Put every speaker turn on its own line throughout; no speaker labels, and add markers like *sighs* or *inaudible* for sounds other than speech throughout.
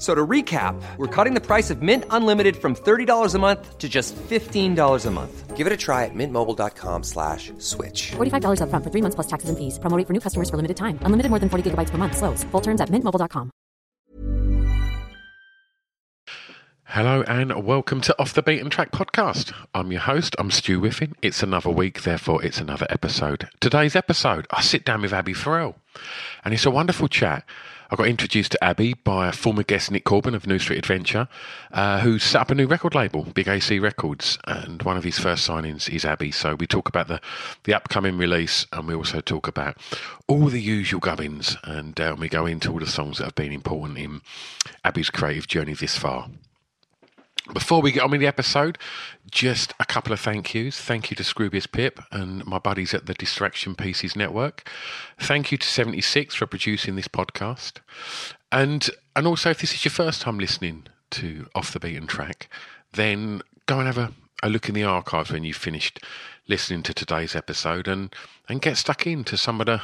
So to recap, we're cutting the price of Mint Unlimited from $30 a month to just $15 a month. Give it a try at mintmobile.com slash switch.
$45 upfront for three months plus taxes and fees. Promoting for new customers for limited time. Unlimited more than 40 gigabytes per month. Slows. Full terms at mintmobile.com.
Hello and welcome to Off the Beaten Track podcast. I'm your host, I'm Stu Whiffen. It's another week, therefore it's another episode. Today's episode, I sit down with Abby Farrell and it's a wonderful chat. I got introduced to Abi by a former guest, Nick Corbin of New Street Adventure, uh, who set up a new record label, Big AC Records, and one of his first signings is Abi. So we talk about the, the upcoming release, and we also talk about all the usual gubbins, and uh, we go into all the songs that have been important in Abi's creative journey this far. Before we get on with the episode, just a couple of thank yous. Thank you to Scroobius Pip and my buddies at the Distraction Pieces Network. Thank you to 76 for producing this podcast. And and also if this is your first time listening to Off the Beaten Track, then go and have a, a look in the archives when you've finished listening to today's episode and, and get stuck into some of the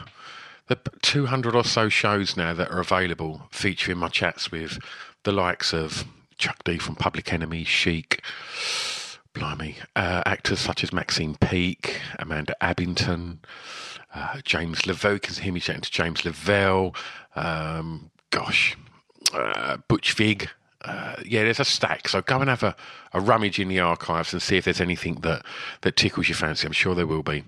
the 200 or so shows now that are available featuring my chats with the likes of Chuck D from Public Enemy, Chic, blimey, uh, actors such as Maxine Peake, Amanda Abbington, uh, James Lavelle. You can hear me chatting to James Lavelle. Um, gosh, uh, Butch Vig. Uh, yeah, there's a stack. So go and have a, a rummage in the archives and see if there's anything that, that tickles your fancy. I'm sure there will be.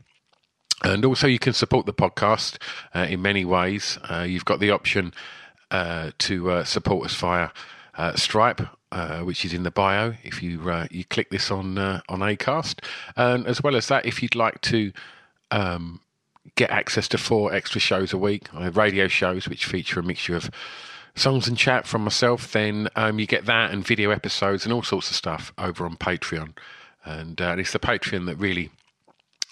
And also, you can support the podcast uh, in many ways. Uh, you've got the option uh, to uh, support us via uh, Stripe, uh, which is in the bio. If you uh, you click this on uh, on Acast, and as well as that, if you'd like to um, get access to four extra shows a week, I radio shows which feature a mixture of songs and chat from myself, then um, you get that and video episodes and all sorts of stuff over on Patreon. And uh, it's the Patreon that really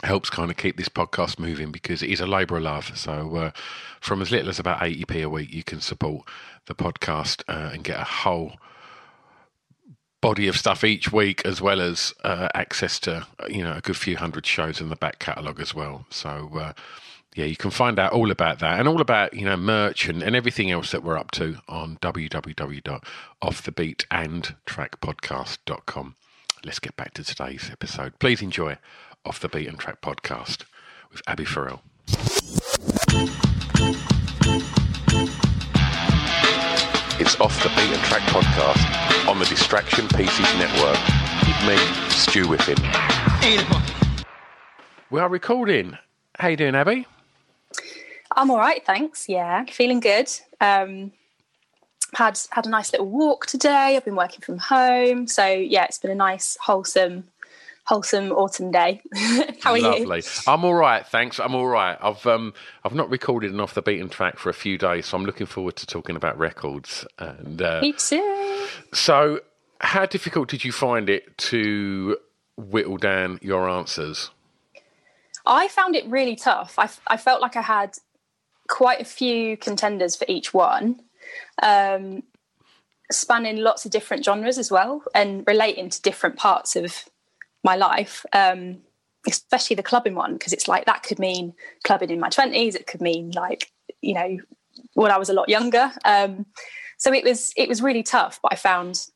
helps kind of keep this podcast moving because it is a labour of love. So, uh, from as little as about 80p a week, you can support the podcast uh, and get a whole body of stuff each week, as well as uh, access to you know a good few hundred shows in the back catalogue as well. So. Uh, yeah, you can find out all about that and all about, you know, merch and, and everything else that we're up to on www.offthebeatentrackpodcast.com. Let's get back to today's episode. Please enjoy Off the Beaten Track podcast with Abby Farrell. It's Off the Beaten Track podcast on the Distraction Pieces Network with me, Stu Whiffen. We are recording. How you doing, Abi?
I'm all right, thanks. Yeah, feeling good. Um, had had a nice little walk today. I've been working from home, so yeah, it's been a nice, wholesome, wholesome autumn day. *laughs* How are
Lovely.
you?
I'm all right, thanks. I'm all right. I've um I've not recorded an off the beaten track for a few days, so I'm looking forward to talking about records. And uh,
Me too.
So, how difficult did you find it to whittle down your answers?
I found it really tough. I, I felt like I had quite a few contenders for each one, um, spanning lots of different genres as well, and relating to different parts of my life. Um, especially the clubbing one, because it's like that could mean clubbing in my twenties. It could mean like you know when I was a lot younger. Um, so it was it was really tough. But I found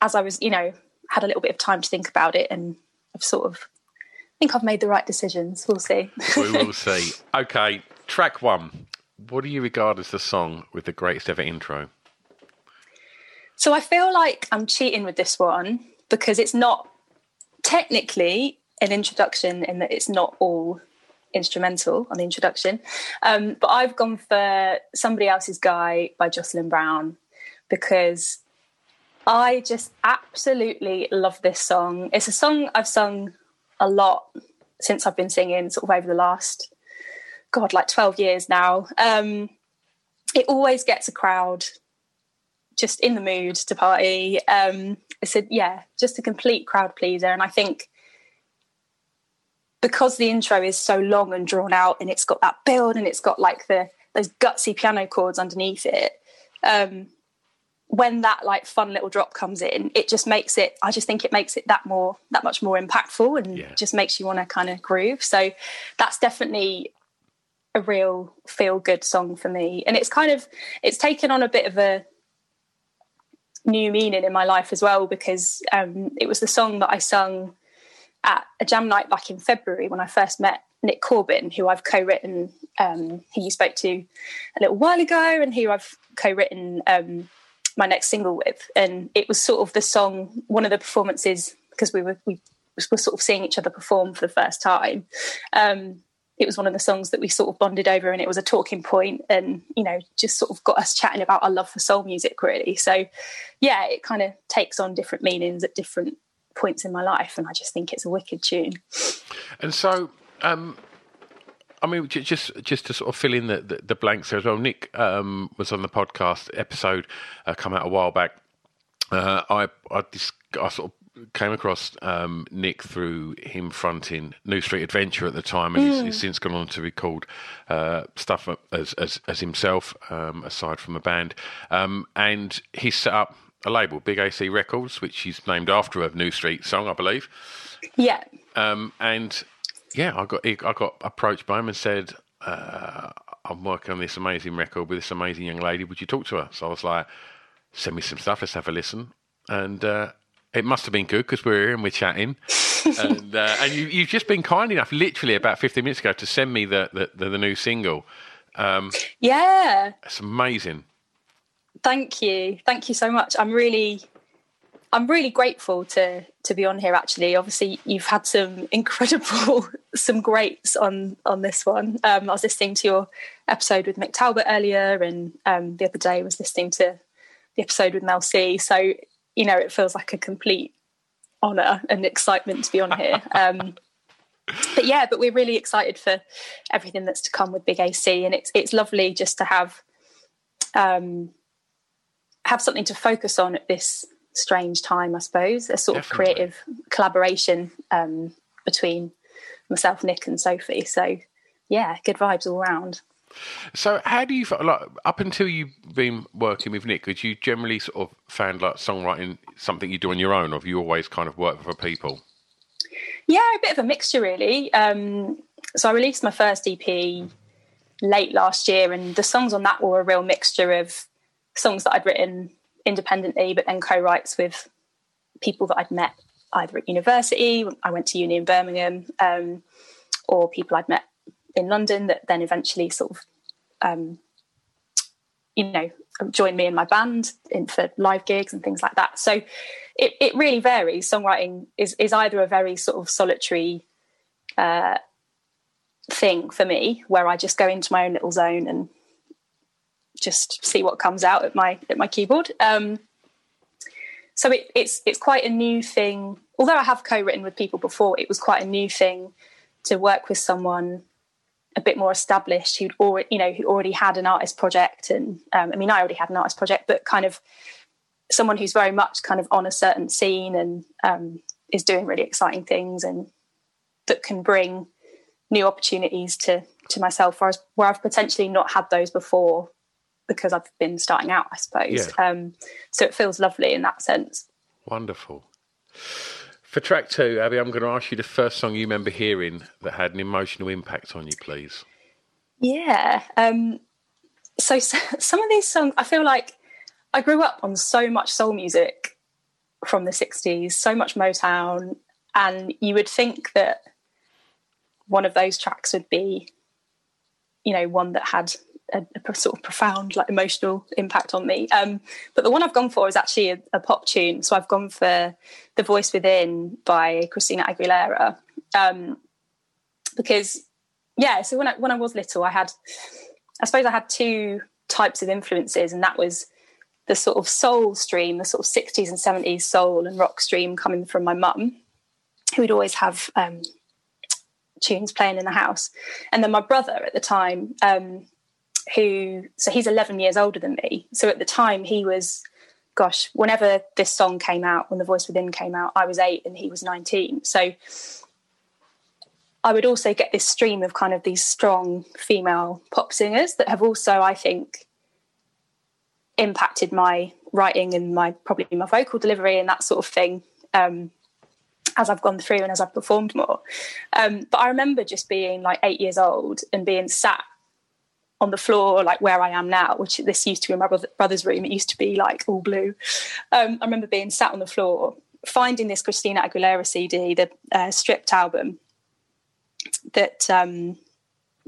as I was you know had a little bit of time to think about it, and I've sort of I think I've made the right decisions. We'll see.
We will *laughs* see. Okay, track one. What do you regard as the song with the greatest ever intro?
So I feel like I'm cheating with this one because it's not technically an introduction in that it's not all instrumental on the introduction. Um, but I've gone for Somebody Else's Guy by Jocelyn Brown because I just absolutely love this song. It's a song I've sung a lot since I've been singing, sort of over the last, God, like 12 years now. Um, it always gets a crowd just in the mood to party. Um, I said, yeah, just a complete crowd pleaser. And I think because the intro is so long and drawn out and it's got that build and it's got like the those gutsy piano chords underneath it, um, when that like fun little drop comes in, it just makes it. I just think it makes it that more that much more impactful and yeah. just makes you want to kind of groove. So that's definitely a real feel good song for me, and it's kind of it's taken on a bit of a new meaning in my life as well because um, it was the song that I sung at a jam night back in February when I first met Nick Corbin, who I've co-written, um, who you spoke to a little while ago, and who I've co-written um, my next single with. And it was sort of the song, one of the performances because we were we were sort of seeing each other perform for the first time. Um, it was one of the songs that we sort of bonded over and it was a talking point and you know just sort of got us chatting about our love for soul music really so yeah it kind of takes on different meanings at different points in my life and i just think it's a wicked tune
and so um I mean, just just to sort of fill in the, the, the blanks there as well. Nick um, was on the podcast episode uh, come out a while back. Uh, I I, dis- I sort of came across um, Nick through him fronting New Street Adventure at the time, and mm. he's, he's, since gone on to record uh, stuff as, as, as himself, um, aside from a band. Um, and he set up a label, Big AC Records, which he's named after a New Street song, I believe.
Yeah.
Um, and yeah, I got I got approached by him and said, uh, "I'm working on this amazing record with this amazing young lady. Would you talk to her?" So I was like, "Send me some stuff. Let's have a listen." And uh, it must have been good because we're here and we're chatting. *laughs* and uh, and you, have just been kind enough, literally about 15 minutes ago, to send me the the, the, the new single. Um,
yeah,
it's amazing.
Thank you, thank you so much. I'm really, I'm really grateful to to be on here. Actually, obviously, you've had some incredible, *laughs* some greats on on this one. Um, I was listening to your episode with Mick Talbot earlier, and um, the other day was listening to the episode with Mel C. So you know, it feels like a complete honour and excitement to be on here. *laughs* Um, but yeah, but we're really excited for everything that's to come with Big AC, and it's it's lovely just to have um, have something to focus on at this strange time, I suppose. A sort Definitely. of creative collaboration um, between myself, Nick, and Sophie. So yeah, good vibes all around.
So, how do you like up until you've been working with Nick? Did you generally sort of found like songwriting something you do on your own, or have you always kind of worked for people?
Yeah, a bit of a mixture, really. Um, so, I released my first EP late last year, and the songs on that were a real mixture of songs that I'd written independently, but then co-writes with people that I'd met either at university. I went to uni in Birmingham, um, or people I'd met in London that then eventually sort of, um, you know, joined me in my band in, for live gigs and things like that. So it, it really varies. Songwriting is, is either a very sort of solitary uh, thing for me, where I just go into my own little zone and just see what comes out at my at my keyboard. Um, so it, it's it's quite a new thing. Although I have co-written with people before, it was quite a new thing to work with someone a bit more established who'd already you know who already had an artist project and um, i mean i already had an artist project but kind of someone who's very much kind of on a certain scene and um, is doing really exciting things and that can bring new opportunities to to myself whereas where i've potentially not had those before because i've been starting out i suppose yeah. um, so it feels lovely in that sense
wonderful for track two, Abby, I'm going to ask you the first song you remember hearing that had an emotional impact on you, please.
Yeah. Um, so, so *laughs* some of these songs, I feel like I grew up on so much soul music from the 60s, so much Motown, and you would think that one of those tracks would be, you know, one that had a, a, sort of profound like emotional impact on me. Um, but the one I've gone for is actually a, a, pop tune. So I've gone for "The Voice Within" by Christina Aguilera um, because yeah. So when I when I was little, I had I suppose I had two types of influences, and that was the sort of soul stream, the sort of 60s and 70s soul and rock stream coming from my mum, who would always have um, tunes playing in the house. And then my brother at the time, um, who so he's 11 years older than me so at the time he was gosh, whenever this song came out, when The Voice Within came out, I was eight and he was 19. So I would also get this stream of kind of these strong female pop singers that have also, I think, impacted my writing and my probably my vocal delivery and that sort of thing um, as I've gone through and as I've performed more. Um, but I remember just being like eight years old and being sat on the floor, like where I am now, which this used to be my brother's room. It used to be like all blue. Um, I remember being sat on the floor, finding this Christina Aguilera CD, the uh, stripped album that um,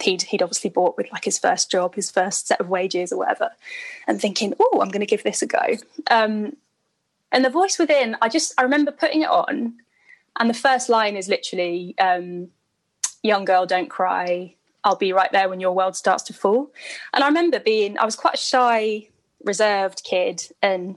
he'd he'd obviously bought with like his first job, his first set of wages or whatever, and thinking, oh, I'm going to give this a go. Um, and the voice within, I just I remember putting it on, and the first line is literally, um, "Young girl, don't cry. I'll be right there when your world starts to fall. And I remember being, I was quite a shy, reserved kid. And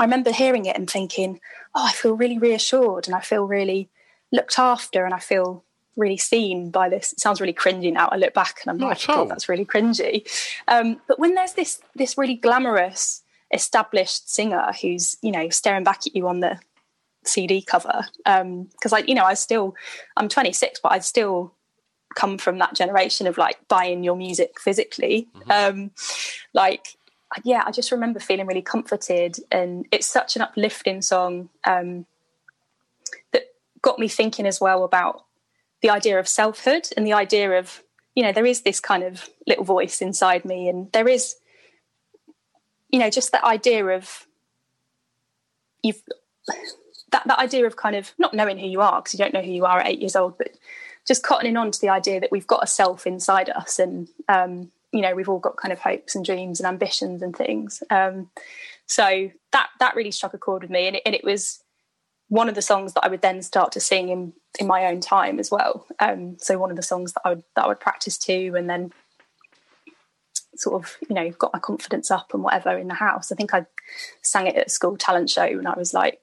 I remember hearing it and thinking, oh, I feel really reassured and I feel really looked after and I feel really seen by this. It sounds really cringy now. I look back and I'm Not like, God, that's really cringy. Um, but when there's this this really glamorous, established singer who's you know staring back at you on the CD cover, because um, I you know I still I'm 26, but I still come from that generation of like buying your music physically. Mm-hmm. Um, like, yeah, I just remember feeling really comforted, and it's such an uplifting song um, that got me thinking as well about the idea of selfhood and the idea of you know there is this kind of little voice inside me, and there is you know just that idea of you've *sighs* that that idea of kind of not knowing who you are because you don't know who you are at eight years old, but just cottoning on to the idea that we've got a self inside us and um, you know we've all got kind of hopes and dreams and ambitions and things. Um, so that that really struck a chord with me. And it, and it, was one of the songs that I would then start to sing in in my own time as well. Um, so one of the songs that I would that I would practice to and then sort of you know got my confidence up and whatever in the house. I think I sang it at a school talent show when I was like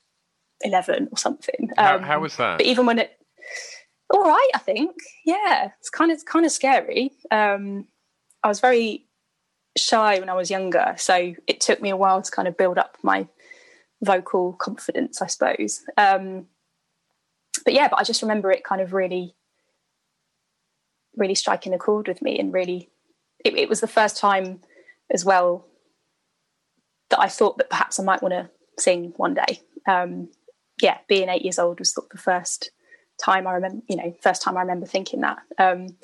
11 or something.
How, how um, was that?
but even when it all right i think. Yeah it's kind of kind of scary. Um, i was very shy when i was younger so it took me a while to kind of build up my vocal confidence i suppose. Um, but yeah but i just remember it kind of really really striking a chord with me and really it, it was the first time as well that i thought that perhaps i might want to sing one day. Um, yeah being eight years old was sort of the first time I remember, you know, first time I remember thinking that. Um,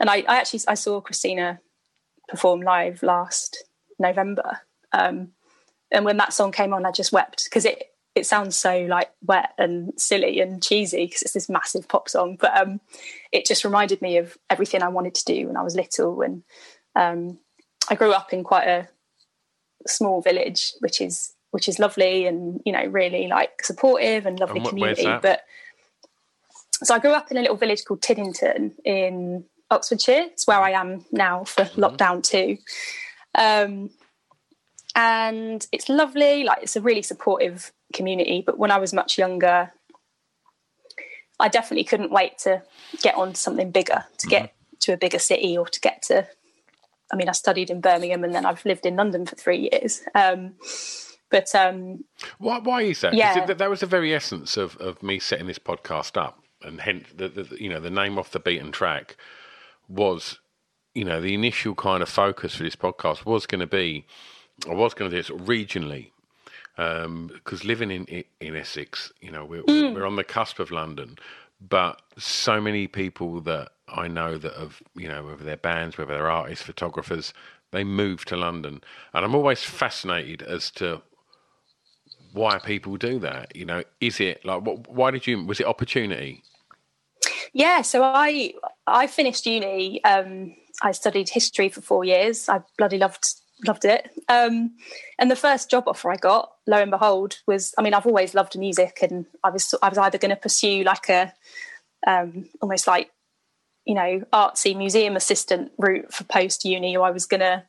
and I, I, actually I saw Christina perform live last November, um, and when that song came on, I just wept because it it sounds so like wet and silly and cheesy because it's this massive pop song, but um, it just reminded me of everything I wanted to do when I was little. And um, I grew up in quite a small village, which is which is lovely and you know really like supportive and lovely and what, community, but so I grew up in a little village called Tiddington in Oxfordshire. It's where I am now for mm-hmm. lockdown two. Um, and it's lovely, like it's a really supportive community. But when I was much younger, I definitely couldn't wait to get on to something bigger, to mm-hmm. get to a bigger city or to get to I mean, I studied in Birmingham and then I've lived in London for three years. Um, but um,
why, why is that? Yeah. It, that was the very essence of, of me setting this podcast up and hence the, the you know the name off the beaten track was you know the initial kind of focus for this podcast was going to be I was going to do this regionally because um, living in in Essex, you know, we're, mm. we're on the cusp of London, but so many people that I know that have, you know, whether they're bands, whether they're artists, photographers, they move to London, and I'm always fascinated as to why people do that. You know, is it like what, why did you? Was it opportunity?
Yeah, so I I finished uni. Um, I studied history for four years. I bloody loved loved it. Um, and the first job offer I got, lo and behold, was I mean I've always loved music, and I was I was either going to pursue like a um, almost like you know artsy museum assistant route for post uni, or I was going to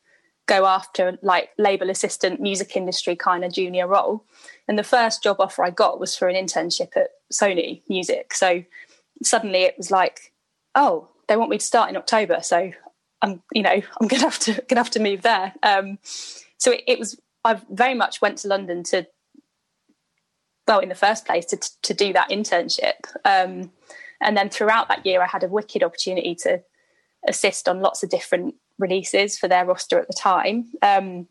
go after like label assistant music industry kind of junior role. And the first job offer I got was for an internship at Sony Music. So suddenly it was like, oh, they want me to start in October, so I'm, you know, I'm gonna have to *laughs* gonna have to move there. Um, so it, it, was I very much went to London to, well, in the first place, to to do that internship, um, and then throughout that year, I had a wicked opportunity to assist on lots of different releases for their roster at the time. Um,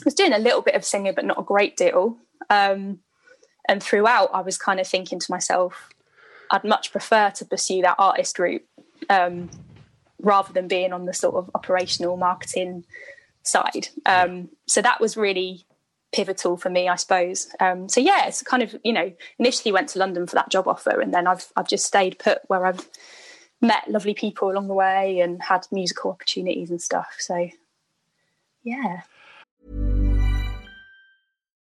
I was doing a little bit of singing, but not a great deal. Um, and throughout, I was kind of thinking to myself, I'd much prefer to pursue that artist route um, rather than being on the sort of operational marketing side. Um, so that was really pivotal for me, I suppose. Um, so yeah, it's kind of you know initially went to London for that job offer, and then I've I've just stayed put where I've met lovely people along the way and had musical opportunities and stuff. So yeah.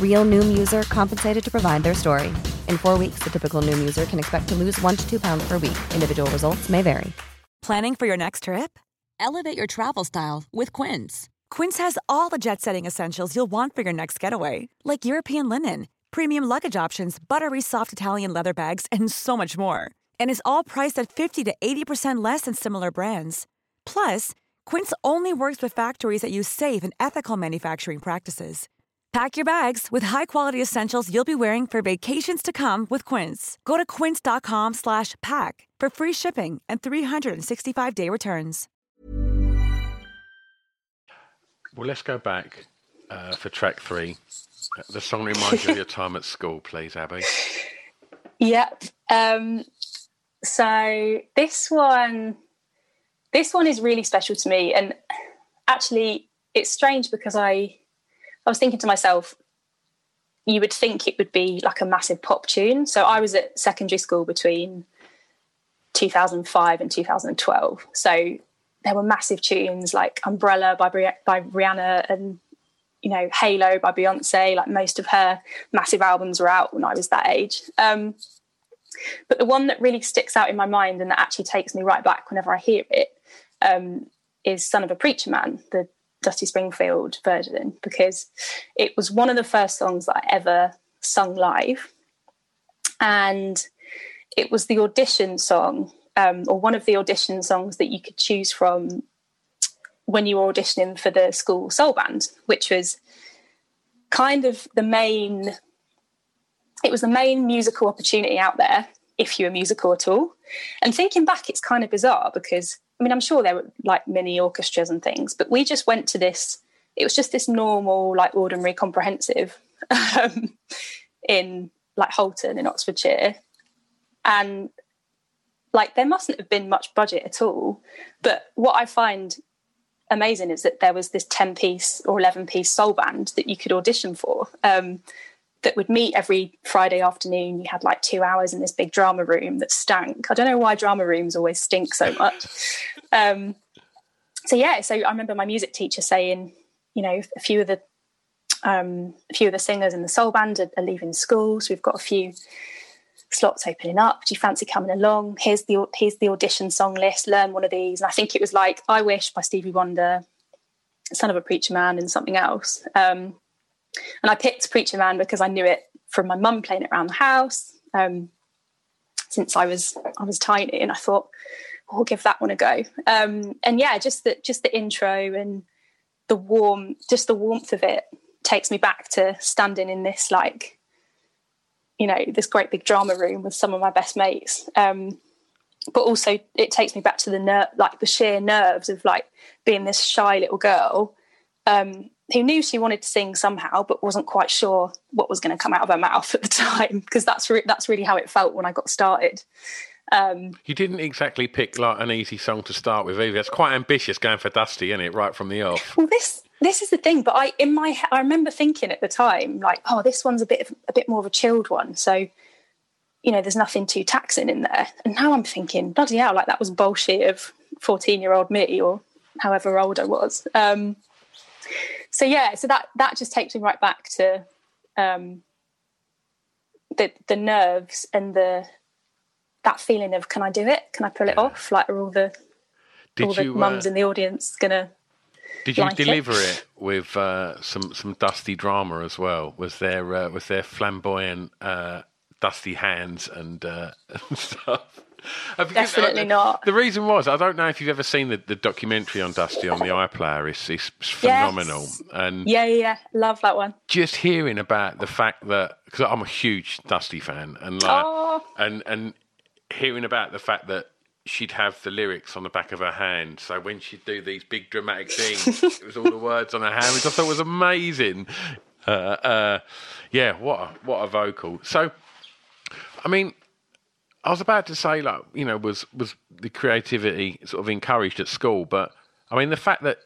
Real Noom user compensated to provide their story. In four weeks, the typical Noom user can expect to lose one to two pounds per week. Individual results may vary.
Planning for your next trip? Elevate your travel style with Quince. Quince has all the jet setting essentials you'll want for your next getaway, like European linen, premium luggage options, buttery soft Italian leather bags, and so much more. And is all priced at 50 to 80% less than similar brands. Plus, Quince only works with factories that use safe and ethical manufacturing practices. Pack your bags with high-quality essentials you'll be wearing for vacations to come with Quince. Go to quince.com slash pack for free shipping and 365-day returns.
Well, let's go back uh, for track three. The song reminds you of your time at school, please, Abby. *laughs*
Yep. Um, so this one, this one is really special to me, and actually, it's strange because I I was thinking to myself, you would think it would be like a massive pop tune. So I was at secondary school between 2005 and 2012. So there were massive tunes like Umbrella by, by Rihanna and, you know, Halo by Beyonce. Like most of her massive albums were out when I was that age. Um, but the one that really sticks out in my mind and that actually takes me right back whenever I hear it um, is Son of a Preacher Man, the Dusty Springfield version because it was one of the first songs that I ever sung live. And it was the audition song, um, or one of the audition songs that you could choose from when you were auditioning for the school soul band, which was kind of the main it was the main musical opportunity out there if you were musical at all and thinking back it's kind of bizarre because I mean, I'm sure there were like mini orchestras and things, but we just went to this. It was just this normal, like ordinary comprehensive *laughs* um, in like Holton in Oxfordshire, and like there mustn't have been much budget at all. But what I find amazing is that there was this 10 piece or 11 piece soul band that you could audition for. Um, that would meet every Friday afternoon. You had like two hours in this big drama room that stank. I don't know why drama rooms always stink so much. Um, so yeah, so I remember my music teacher saying, you know, a few of the um, a few of the singers in the soul band are, are leaving school, so we've got a few slots opening up. Do you fancy coming along? Here's the here's the audition song list. Learn one of these. And I think it was like "I Wish" by Stevie Wonder, "Son of a Preacher Man," and something else. Um, and I picked Preacher Man because I knew it from my mum playing it around the house um, since I was I was tiny, and I thought oh, I'll give that one a go. Um, and yeah, just the just the intro and the warm, just the warmth of it takes me back to standing in this like you know this great big drama room with some of my best mates. Um, but also it takes me back to the ner- like the sheer nerves of like being this shy little girl um, who knew she wanted to sing somehow, but wasn't quite sure what was going to come out of her mouth at the time, because that's re- that's really how it felt when I got started. Um,
you didn't exactly pick like an easy song to start with either. It's quite ambitious going for Dusty, isn't it? Right from the off.
Well, this this is the thing, but I in my I remember thinking at the time like, oh, this one's a bit of, a bit more of a chilled one, so you know, there's nothing too taxing in there. And now I'm thinking, bloody hell, like that was bullshit of 14 year old me or however old I was. Um, so yeah, so that that just takes me right back to um, the the nerves and the that feeling of can I do it? Can I pull it off? Like are all the did all the you, mums uh, in the audience gonna
did you
like
deliver
it,
it *laughs* with uh, some some dusty drama as well? Was there uh, was there flamboyant uh, dusty hands and, uh, *laughs* and stuff? *laughs*
Definitely not.
The reason was I don't know if you've ever seen the, the documentary on Dusty on the iPlayer. It's, it's phenomenal.
Yes.
And
yeah, yeah, yeah, love that one.
Just hearing about the fact that because I'm a huge Dusty fan, and like, oh. and and hearing about the fact that she'd have the lyrics on the back of her hand. So when she'd do these big dramatic things, it was all the *laughs* words on her hand, which I thought was amazing. Uh, uh, yeah, what a, what a vocal. So, I mean, I was about to say, like, you know, was was the creativity sort of encouraged at school? But I mean, the fact that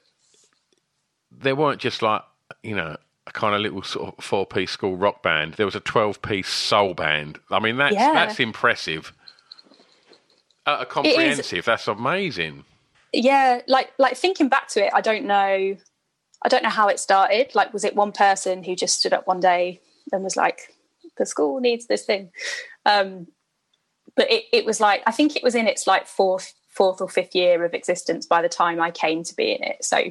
there weren't just like, you know, a kind of little sort of four piece school rock band. There was a twelve piece soul band. I mean, that's yeah. that's impressive a comprehensive. That's amazing.
Yeah, like like thinking back to it, I don't know. I don't know how it started. Like, was it one person who just stood up one day and was like, "The school needs this thing"? Um, but it, it was like I think it was in its like fourth fourth or fifth year of existence by the time I came to be in it. So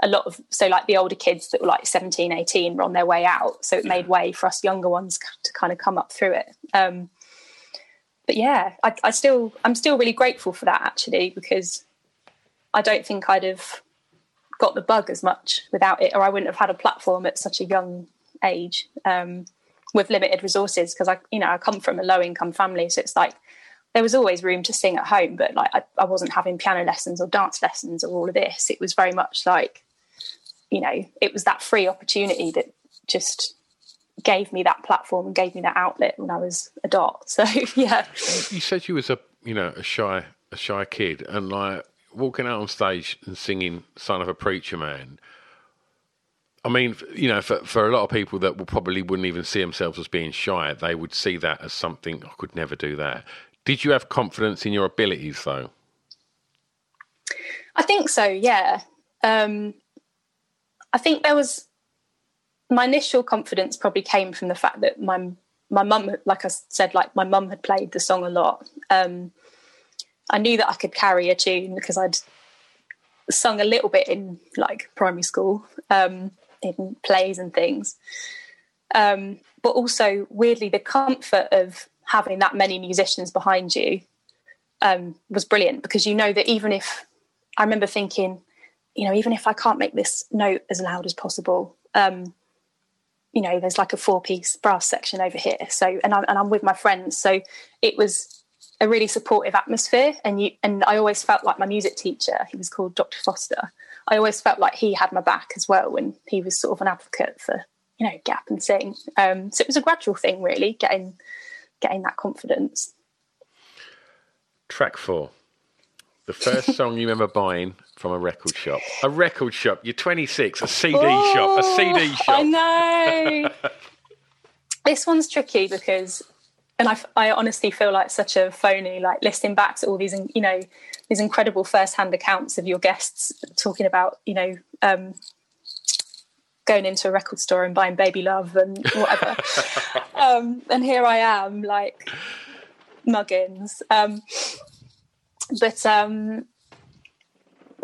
a lot of so like the older kids that were like 17 18 were on their way out. So it made way for us younger ones to kind of come up through it. Um, but yeah, I, I still I'm still really grateful for that actually because I don't think I'd have got the bug as much without it, or I wouldn't have had a platform at such a young age. Um, with limited resources. Because I, you know, I come from a low income family, so it's like there was always room to sing at home, but like I, I wasn't having piano lessons or dance lessons or all of this. It was very much like, you know, it was that free opportunity that just gave me that platform and gave me that outlet when I was a dot. *laughs* So yeah.
You said you was a you know a shy a shy kid and like walking out on stage and singing "Son of a Preacher Man." I mean, you know, for for a lot of people that will probably wouldn't even see themselves as being shy, they would see that as something I could never do that. Did you have confidence in your abilities though?
I think so. Yeah. Um, I think there was my initial confidence probably came from the fact that my my mum, like I said, like my mum had played the song a lot. Um, I knew that I could carry a tune because I'd sung a little bit in like primary school, um, in plays and things. Um, but also, weirdly, the comfort of having that many musicians behind you um, was brilliant because you know that even if I remember thinking, you know, even if I can't make this note as loud as possible, um, you know, there's like a four piece brass section over here. So, and I'm, and I'm with my friends. So it was a really supportive atmosphere. And you, and I always felt like my music teacher, he was called Dr. Foster. I always felt like he had my back as well. And he was sort of an advocate for, you know, gap and sing. Um, so it was a gradual thing really, getting, getting that confidence.
Track four. The first *laughs* song you remember buying from a record shop. A record shop. You're 26. A CD oh, shop. A CD shop.
I know. *laughs* this one's tricky because, and I, I honestly feel like such a phony. Like listening back to all these, you know, these incredible first-hand accounts of your guests talking about, you know, um, going into a record store and buying Baby Love and whatever. *laughs* um, and here I am, like muggins. Um, but um,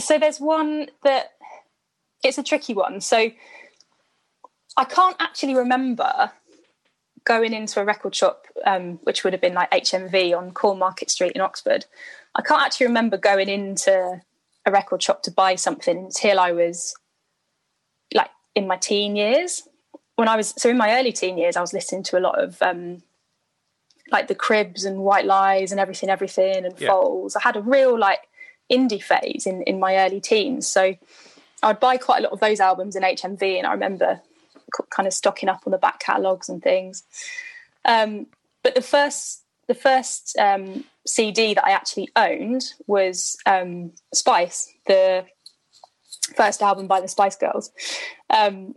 so there's one that it's a tricky one. So I can't actually remember going into a record shop, um, which would have been like HMV on Cornmarket Street in Oxford. I can't actually remember going into a record shop to buy something until I was like in my teen years. When I was so in my early teen years, I was listening to a lot of um, like the Cribs and White Lies and everything, everything and yeah. Foals. I had a real like indie phase in in my early teens, so I'd buy quite a lot of those albums in HMV, and I remember kind of stocking up on the back catalogs and things. Um, but the first the first um, CD that I actually owned was um, Spice, the first album by the Spice Girls, um,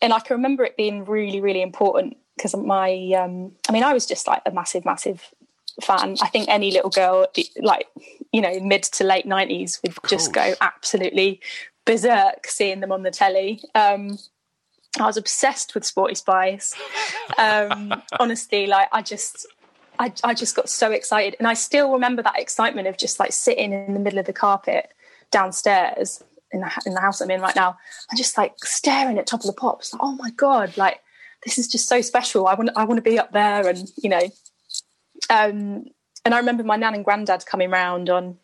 and I can remember it being really, really important because my, um, I mean, I was just like a massive, massive fan. I think any little girl, like you know, mid to late nineties, would just go absolutely berserk seeing them on the telly. Um, I was obsessed with Sporty Spice. Um, *laughs* honestly, like I just, I, I just got so excited, and I still remember that excitement of just like sitting in the middle of the carpet downstairs in the, in the house I'm in right now, and just like staring at Top of the Pops. Like, oh my god, like this is just so special. I want, I want to be up there, and you know. Um, and I remember my nan and granddad coming round on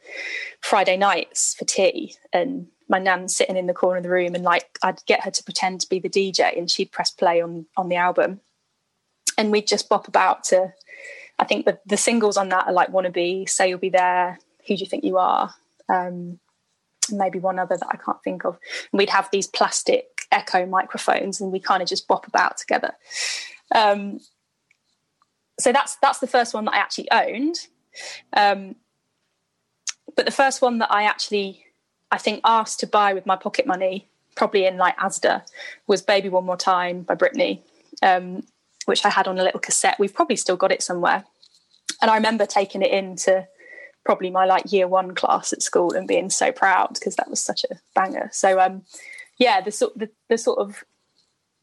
Friday nights for tea, and my nan sitting in the corner of the room, and like I'd get her to pretend to be the DJ, and she'd press play on on the album, and we'd just bop about to. I think the the singles on that are like "Wannabe," "Say You'll Be There," "Who Do You Think You Are," um, maybe one other that I can't think of. And we'd have these plastic echo microphones, and we kind of just bop about together. Um, so that's that's the first one that I actually owned. Um, but the first one that I actually, I think, asked to buy with my pocket money, probably in like Asda, was "Baby One More Time" by Britney, um, which I had on a little cassette. We've probably still got it somewhere, and I remember taking it into probably my like year one class at school and being so proud because that was such a banger. So um, yeah, the sort the, the sort of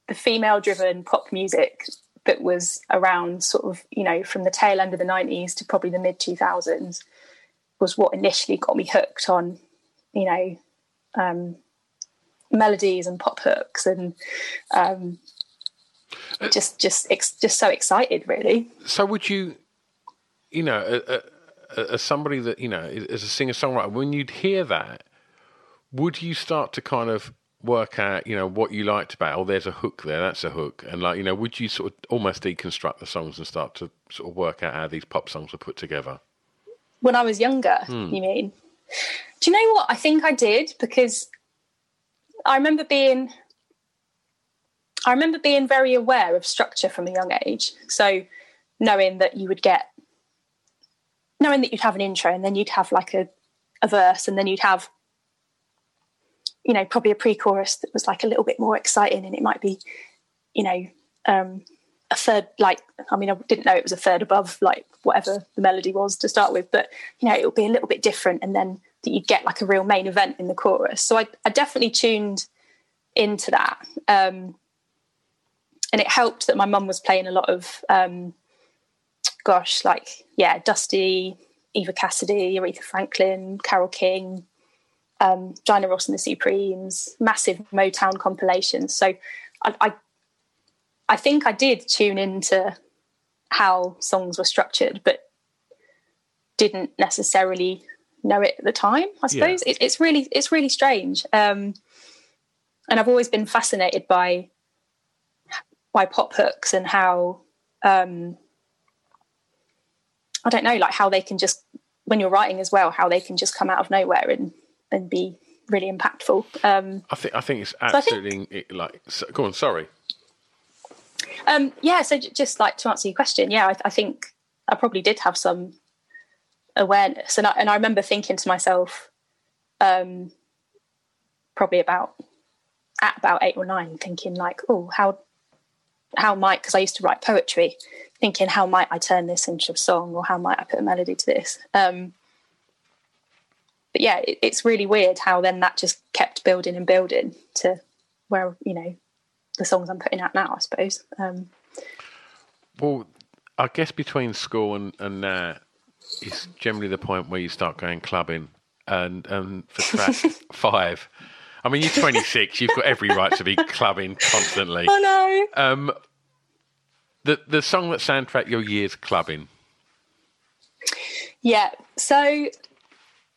the female driven pop music that was around sort of you know from the tail end of the 90s to probably the mid 2000s was what initially got me hooked on you know um, melodies and pop hooks and um, just just ex- just so excited really
so would you you know uh, uh, as somebody that you know as a singer songwriter when you'd hear that would you start to kind of work out, you know, what you liked about. Oh, there's a hook there. That's a hook. And like, you know, would you sort of almost deconstruct the songs and start to sort of work out how these pop songs were put together?
When I was younger, hmm. you mean? Do you know what? I think I did because I remember being. I remember being very aware of structure from a young age. So knowing that you would get, knowing that you'd have an intro and then you'd have like a, a verse and then you'd have you know, probably a pre-chorus that was like a little bit more exciting, and it might be, you know, um, a third. Like, I mean, I didn't know it was a third above like whatever the melody was to start with, but you know, it would be a little bit different, and then that you'd get like a real main event in the chorus. So I, I definitely tuned into that, um, and it helped that my mum was playing a lot of, um, gosh, like yeah, Dusty, Eva Cassidy, Aretha Franklin, Carole King um, Diana Ross and the Supremes, massive Motown compilations. So I, I, I think I did tune into how songs were structured, but didn't necessarily know it at the time. I suppose yeah. it, it's really it's really strange, um, and I've always been fascinated by by pop hooks and how um, I don't know, like how they can just when you're writing as well, how they can just come out of nowhere and and be really impactful. Um,
I think I think it's absolutely so think, like. So, go on, sorry.
Um, yeah, so just like to answer your question, yeah, I, I, think I probably did have some awareness, and I, and I remember thinking to myself, um, probably about at about eight or nine, thinking like, oh, how how might because I used to write poetry, thinking how might I turn this into a song, or how might I put a melody to this. Um, but yeah, it, it's really weird how then that just kept building and building to where you know the songs I'm putting out now. I suppose. Um,
well, I guess between school and and now is generally the point where you start going clubbing, and and for track *laughs* five. I mean, you're 26. You've got every right to be clubbing constantly.
Oh no.
Um, the the song that soundtrack your years clubbing.
Yeah. So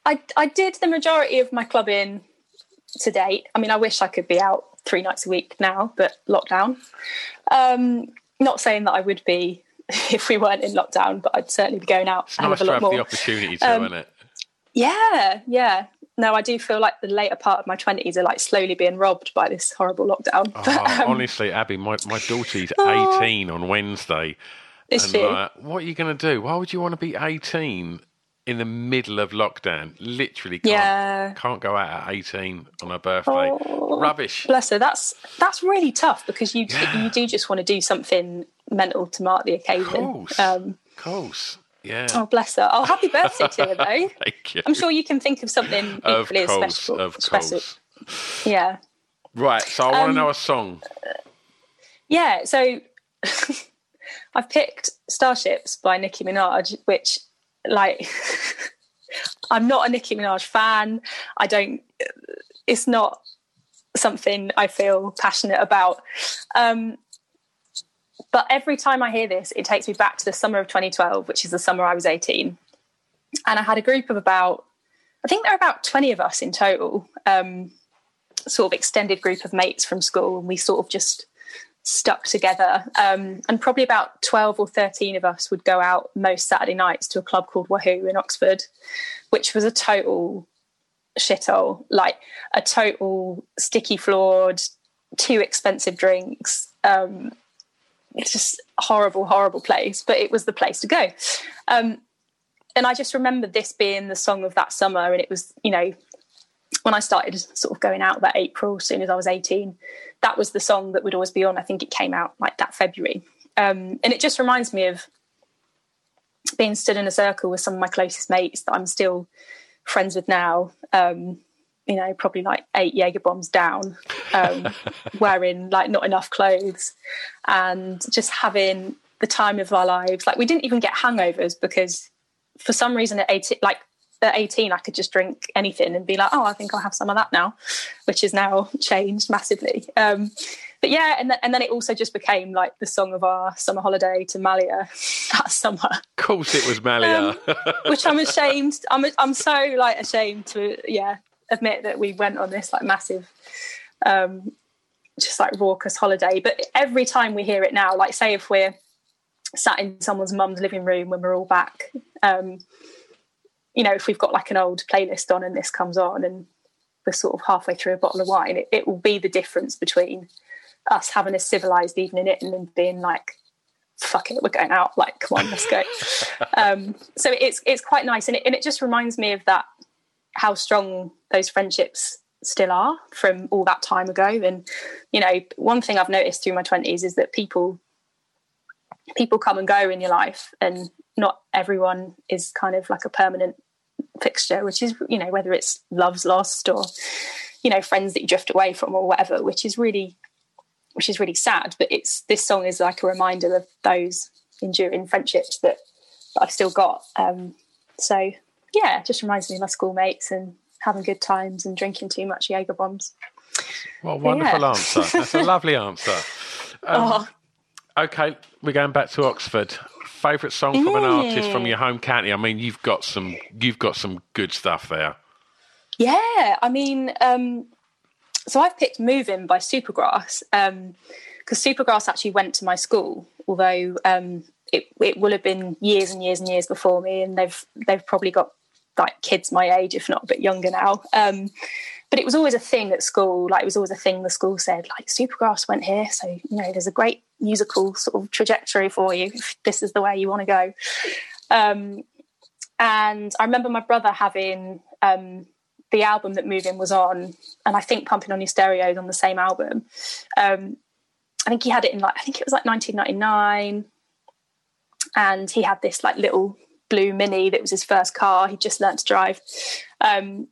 I I did the majority of my clubbing to date. I mean, I wish I could be out three nights a week now, but lockdown. Um, not saying that I would be *laughs* if we weren't in lockdown, but I'd certainly be going out
it's nice
a lot more.
the opportunity to, um, isn't it?
Yeah, yeah. No, I do feel like the later part of my twenties are like slowly being robbed by this horrible lockdown. *laughs*
Oh, but, um, honestly, Abby, my my daughter's *laughs* oh. eighteen on Wednesday,
It's
and
true.
like, what are you going to do? Why would you want to be 18 in the middle of lockdown? Literally can't,
Yeah.
can't go out at 18 on her birthday.
Oh,
Rubbish.
Bless her. That's that's really tough because you you do just want to do something mental to mark the occasion.
course.
Um,
Of course. Yeah.
oh, bless her. Oh, happy birthday to her *laughs* though.
Thank you.
I'm sure you can think of something
Of
equally as special.
Of
special.
course.
Yeah.
Right. So I want to
Um,
know a song.
Yeah, so *laughs* I've picked Starships by Nicki Minaj, which like *laughs* I'm not a Nicki Minaj fan. I don't it's not something I feel passionate about. Um but every time I hear this, it takes me back to the summer of 2012, which is the summer I was 18. And I had a group of about, I think there were about 20 of us in total, um, sort of extended group of mates from school. And we sort of just stuck together. Um, and probably about 12 or 13 of us would go out most Saturday nights to a club called Wahoo in Oxford, which was a total shithole, like a total sticky floored, too expensive drinks. Um, it's just horrible, horrible place, but it was the place to go. Um, and I just remember this being the song of that summer. And it was, you know, when I started sort of going out about April, as soon as I was 18, that was the song that would always be on. I think it came out like that February. Um, and it just reminds me of being stood in a circle with some of my closest mates that I'm still friends with now. Um, you know, probably like eight Jaeger bombs down, um, *laughs* wearing like not enough clothes, and just having the time of our lives. Like we didn't even get hangovers because for some reason at 18, like at 18, I could just drink anything and be like, oh, I think I'll have some of that now, which has now changed massively. Um, but yeah, and, th- and then it also just became like the song of our summer holiday to Malia *laughs* that summer
Of course, it was Malia.
which I'm ashamed. I'm I'm so like ashamed to yeah admit that we went on this like massive, um, just like raucous holiday. But every time we hear it now, like say if we're sat in someone's mum's living room when we're all back, um, you know, if we've got like an old playlist on and this comes on and we're sort of halfway through a bottle of wine, it, it will be the difference between us having a civilized evening in it and then being like fuck it, we're going out. Like, come on, let's go. *laughs* um, so it's it's quite nice, and it, and it just reminds me of that how strong those friendships still are from all that time ago. And you know, one thing I've noticed through my twenties is that people people come and go in your life, and not everyone is kind of like a permanent fixture. Which is you know whether it's love's lost or you know friends that you drift away from or whatever, which is really which is really sad. But it's this song is like a reminder of those enduring friendships that, that I've still got. Um, so yeah, just reminds me of my schoolmates and having good times and drinking too much Jaeger bombs.
What a wonderful
Yeah.
answer. That's a lovely answer. *laughs* Um,
oh,
Okay, we're going back to Oxford. Favourite song from an artist from your home county? I mean, you've got some, you've got some good stuff there.
yeah. I mean, um, so I've picked "Moving" by Supergrass because Supergrass actually went to my school, although um, it it will have been years and years and years before me, and they've they've probably got like kids my age, if not a bit younger now. Um, but it was always a thing at school. Like it was always a thing the school said, like Supergrass went here, so you know there's a great musical sort of trajectory for you if this is the way you want to go. Um, and I remember my brother having um, the album that Moving was on, and I think Pumping on Your stereo is on the same album. Um, I think he had it in like I think it was like 1999, and he had this like little blue mini that was his first car. He just learnt to drive, um,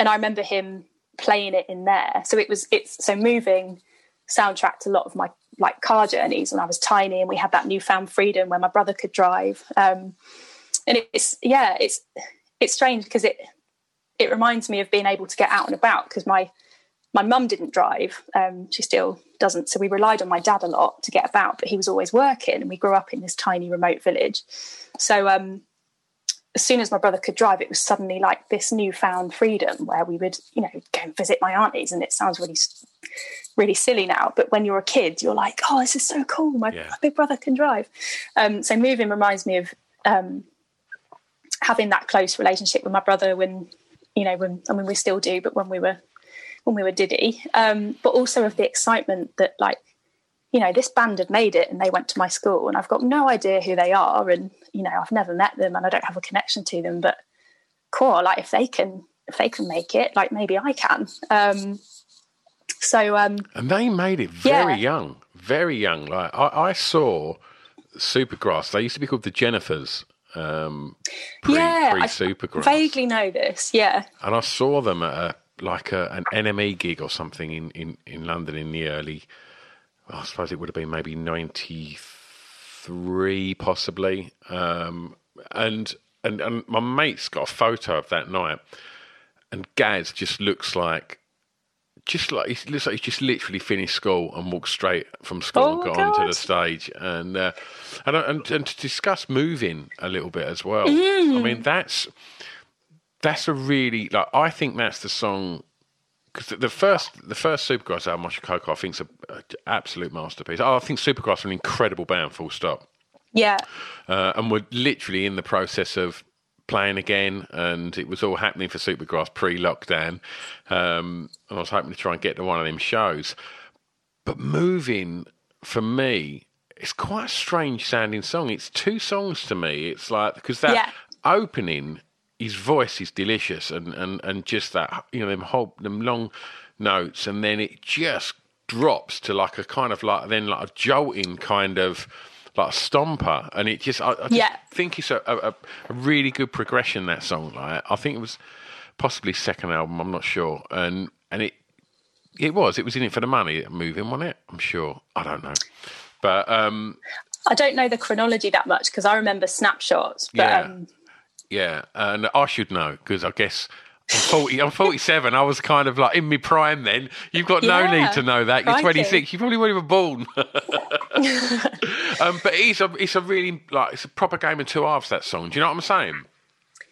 and I remember him playing it in there. So it was it's so moving soundtracked a lot of my like car journeys when I was tiny, and we had that newfound freedom where my brother could drive. Um, and it's yeah, it's it's strange because it it reminds me of being able to get out and about because my my mum didn't drive. Um, she still doesn't. So we relied on my dad a lot to get about but he was always working and we grew up in this tiny remote village. So um, as soon as my brother could drive it was suddenly like this newfound freedom where we would you know go and visit my aunties and it sounds really really silly now but when you're a kid you're like oh this is so cool my,
Yeah.
my big brother can drive um, so moving reminds me of um, having that close relationship with my brother when you know when I mean we still do but when we were when we were diddy um but also of the excitement that like you know, this band had made it and they went to my school and I've got no idea who they are and, you know, I've never met them and I don't have a connection to them, but cool, like if they can if they can make it, like maybe I can. So um
And they made it very
Yeah.
young, very young. Like I, I saw Supergrass. They used to be called the Jennifers. Um, pre,
yeah,
pre
I
Supergrass.
vaguely know this. Yeah.
and I saw them at a, like a, an NME gig or something in, in, in London in the early, I suppose it would have been maybe 93 possibly. Um, and, and, and my mate's got a photo of that night and Gaz just looks like, just like he looks like he's just literally finished school and walked straight from school
Oh
and got onto the stage and, uh, and and and to discuss moving a little bit as well.
Mm.
I mean that's that's a really like I think that's the song because the first the first Supergrass album, I Should Coco, I think is an absolute masterpiece. Oh, I think Supergrass are an incredible band, full stop.
Yeah.
Uh, and we're literally in the process of playing again, and it was all happening for Supergrass pre-lockdown. Um, and I was hoping to try and get to one of them shows. But moving for me, it's quite a strange sounding song. It's two songs to me. It's like because that
Yeah.
opening, his voice is delicious, and, and, and just that you know them whole them long notes, and then it just drops to like a kind of like then like a jolting kind of like a stomper, and it just I, I just
Yeah.
think it's a, a, a really good progression that song. Like I think it was possibly second album, I'm not sure, and and it it was it was in it for the money. Moving, wasn't it? I'm sure. I don't know, but um,
I don't know the chronology that much because I remember snapshots, but
Yeah.
um,
Yeah, and I should know because I guess I'm 40. I'm 47. I was kind of like in my prime then. You've got no
Yeah,
need to know that. You're 26. You probably weren't even born. *laughs* um, but it's a it's a really like it's a proper game of two halves. That song. Do you know what I'm saying?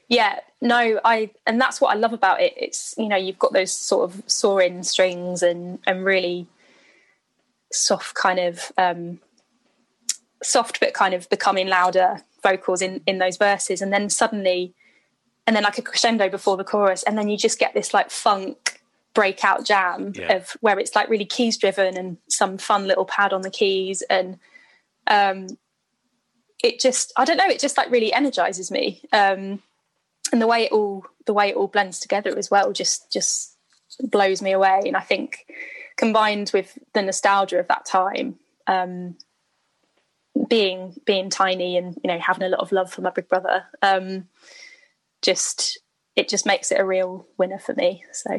yeah, no, I and that's what I love about it. It's you know you've got those sort of soaring strings and and really soft kind of um, soft but kind of becoming louder vocals in in those verses, and then suddenly and then like a crescendo before the chorus, and then you just get this like funk breakout jam
Yeah.
of where it's like really keys driven and some fun little pad on the keys and um it just i don't know it just like really energizes me um and the way it all the way it all blends together as well just just blows me away and i think combined with the nostalgia of that time um being being tiny and you know having a lot of love for my big brother um just it just makes it a real winner for me so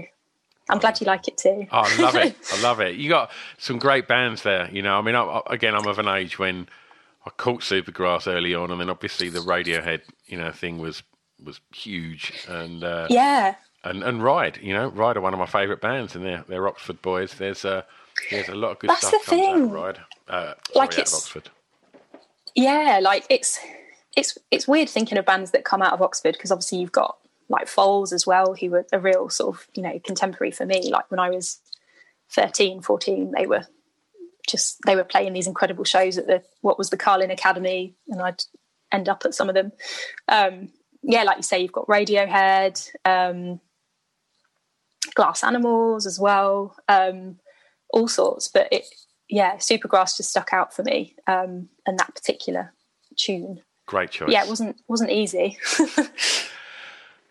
i'm glad you like it too
Oh, I love it. *laughs* I love it. You got some great bands there. You know, I mean, I, again, I'm of an age when I caught Supergrass early on, and then obviously the Radiohead, you know, thing was was huge, and uh,
yeah
and and Ride, you know, Ride are one of my favourite bands, and they're they're Oxford boys. There's a there's a lot of good
That's
stuff
the
out of
thing.
Ride. Uh, sorry,
Like it's-
Oxford.
yeah like it's it's it's weird thinking of bands that come out of oxford because obviously you've got like Foals as well who were a real sort of you know contemporary for me. Like when i was 13 14 they were just they were playing these incredible shows at the what was the Carling Academy and i'd end up at some of them. Um yeah like you say you've got radiohead um glass animals as well um all sorts. But it yeah supergrass just stuck out for me um and that particular tune
Great choice.
yeah it wasn't wasn't easy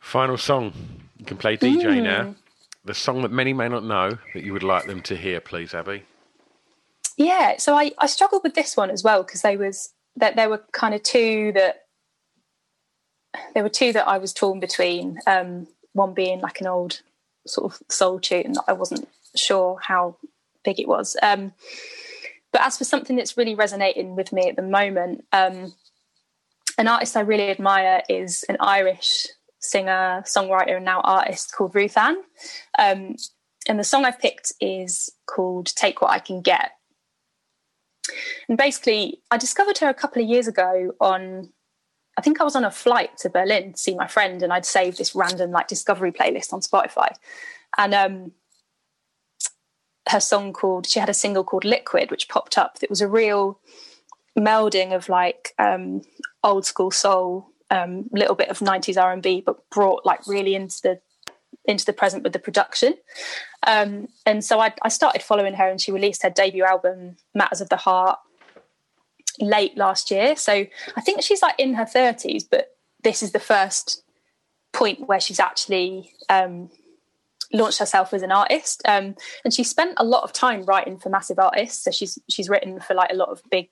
Final song. You can play DJ now. The song that many may not know that you would like them to hear, please, Abby.
yeah so i i struggled with this one as well because they was that there were kind of two that there were two that i was torn between um one being like an old sort of soul tune that i wasn't sure how big it was um but as for something that's really resonating with me at the moment um an artist i really admire is an irish singer songwriter and now artist called RuthAnne um and the song I've picked is called Take What I Can Get. And basically, I discovered her a couple of years ago on, I think I was on a flight to Berlin to see my friend, and I'd saved this random like discovery playlist on Spotify. And um, her song called, she had a single called Liquid, which popped up. That was a real melding of like um, old school soul, um, little bit of 90s R&B, but brought like really into the into the present with the production. Um, and so I, I started following her, and she released her debut album, Matters of the Heart, late last year. So I think she's like in her 30s, but this is the first point where she's actually um, launched herself as an artist. Um, and she spent a lot of time writing for massive artists. So she's she's written for like a lot of big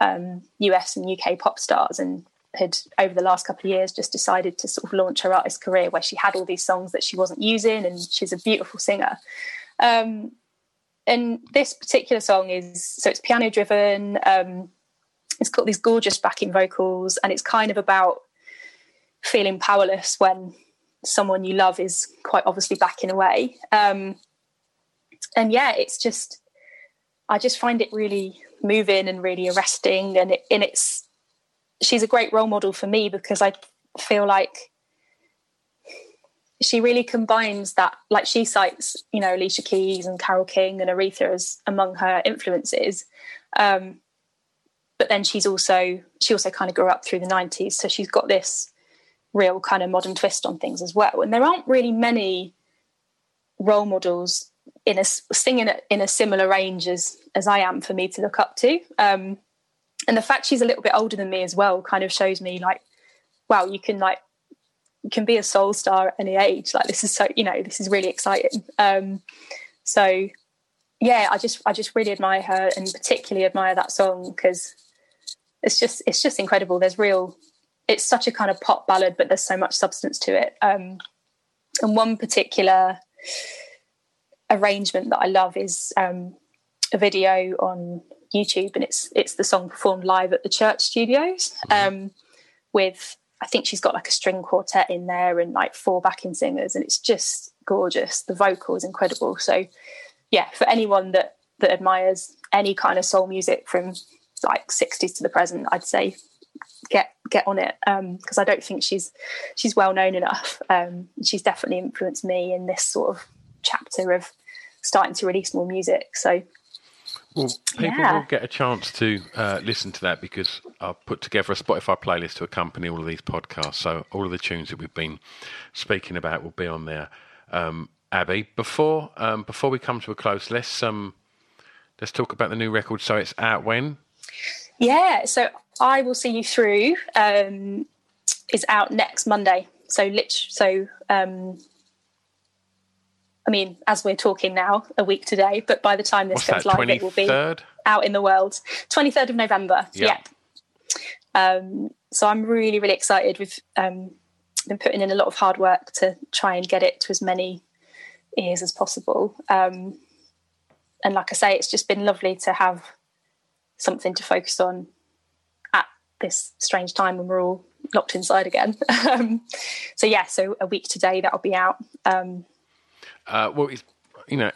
um, US and UK pop stars, and had over the last couple of years just decided to sort of launch her artist career where she had all these songs that she wasn't using, and she's a beautiful singer. Um, and this particular song is so it's piano driven. Um, it's got these gorgeous backing vocals, and it's kind of about feeling powerless when someone you love is quite obviously backing away. Um, and yeah, it's just, I just find it really moving and really arresting. And, it, it's, she's a great role model for me because I feel like she really combines that, like she cites, you know, Alicia Keys and Carole King and Aretha as among her influences. Um, but then she's also, she also kind of grew up through the 90s. So she's got this real kind of modern twist on things as well. And there aren't really many role models in a singing in a similar range as as I am for me to look up to. Um, and the fact she's a little bit older than me as well kind of shows me like, wow, you can like you can be a soul star at any age. Like this is so you know this is really exciting. Um, so yeah, I just I just really admire her and particularly admire that song because it's just it's just incredible. There's real it's such a kind of pop ballad, but there's so much substance to it. Um, and one particular arrangement that I love is um, a video on YouTube, and it's it's the song performed live at the church studios um, with I think she's got like a string quartet in there and like four backing singers, and it's just gorgeous. The vocal is incredible. So yeah, for anyone that that admires any kind of soul music from like 60s to the present, I'd say get get on it because um, I don't think she's she's well known enough. Um, she's definitely influenced me in this sort of chapter of starting to release more music. So.
Well, people yeah. will get a chance to uh, listen to that because I've put together a Spotify playlist to accompany all of these podcasts. So all of the tunes that we've been speaking about will be on there. Um, Abby, before um, before we come to a close, let's um, let's talk about the new record. So it's out when?
Yeah, so I will see you through um, is out next Monday. So lit so um, I mean, as we're talking now, a week today, but by the time this
What's
goes live, it will be out in the world. Twenty third of November. Yep. Um, so I'm really, really excited. We've um, been putting in a lot of hard work to try and get it to as many ears as possible. Um, and like I say, it's just been lovely to have something to focus on at this strange time when we're all locked inside again. *laughs* um, so yeah, so a week today that'll be out. Um,
uh, well, you know,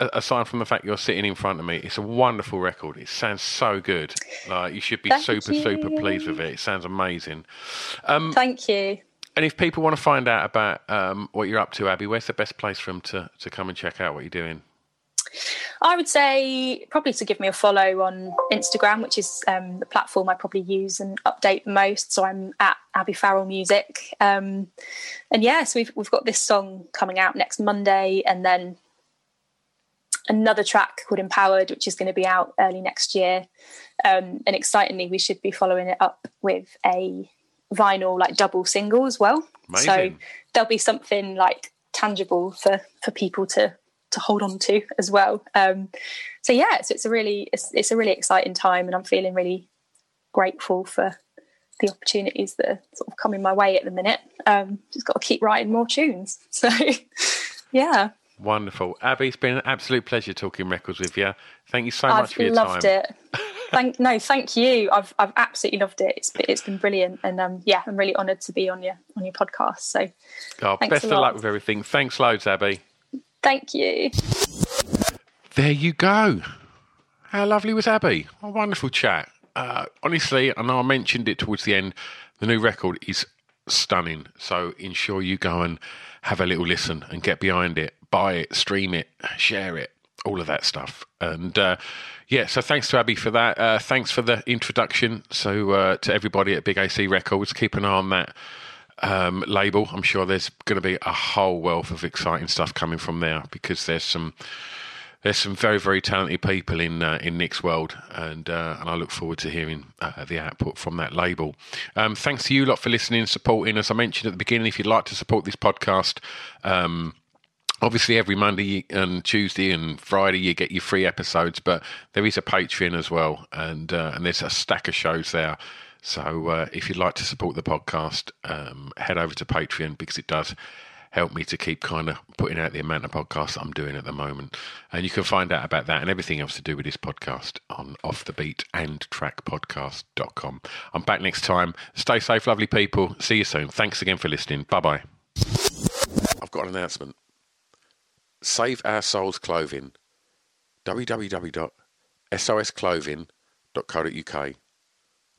aside from the fact you're sitting in front of me, it's a wonderful record. It sounds so good. Like you should be super, you. super pleased with it. It sounds amazing.
Um, Thank you.
And if people want to find out about um, what you're up to, Abby, where's the best place for them to, to come and check out what you're doing?
I would say probably to give me a follow on Instagram, which is um, the platform I probably use and update most. So I'm at Abby Farrell Music, um, and yes, yeah, so we've we've got this song coming out next Monday, and then another track called Empowered, which is going to be out early next year. Um, and excitingly, we should be following it up with a vinyl like double single as well.
Amazing.
So there'll be something like tangible for for people to to hold on to as well. Um, so yeah, so it's a really it's, it's a really exciting time, and I'm feeling really grateful for the opportunities that are sort of coming my way at the minute. Um, just got to keep writing more tunes. *laughs* So yeah.
Wonderful. Abby, it's been an absolute pleasure talking records with you. Thank you so I've much for your
time. I've loved it. thank no, thank you. I've I've absolutely loved it. It's it's been brilliant, and um, yeah, I'm really honoured to be on your on your podcast. So,
oh, best of luck with everything. Thanks loads, Abby.
Thank you.
There you go. How lovely was Abby? A wonderful chat. Uh, honestly, I know I mentioned it towards the end. The new record is stunning. So ensure you go and have a little listen and get behind it, buy it, stream it, share it, all of that stuff. And uh, yeah, so thanks to Abby for that. Uh, thanks for the introduction. So uh, to everybody at Big AC Records, keep an eye on that um, label. I'm sure there's going to be a whole wealth of exciting stuff coming from there because there's some there's some very very talented people in uh, in Nick's world, and uh, and I look forward to hearing uh, the output from that label. Um, thanks to you lot for listening and supporting. As I mentioned at the beginning, if you'd like to support this podcast. Um, obviously every monday and tuesday and friday you get your free episodes but there is a patreon as well and uh, and there's a stack of shows there so uh, if you'd like to support the podcast um, head over to patreon because it does help me to keep kind of putting out the amount of podcasts I'm doing at the moment. And you can find out about that and everything else to do with this podcast on off the beat and trackpodcast.com. I'm back next time. Stay safe, lovely people. See you soon. Thanks again for listening. Bye bye. I've got an announcement. Save Our Souls Clothing. www.sosclothing.co.uk.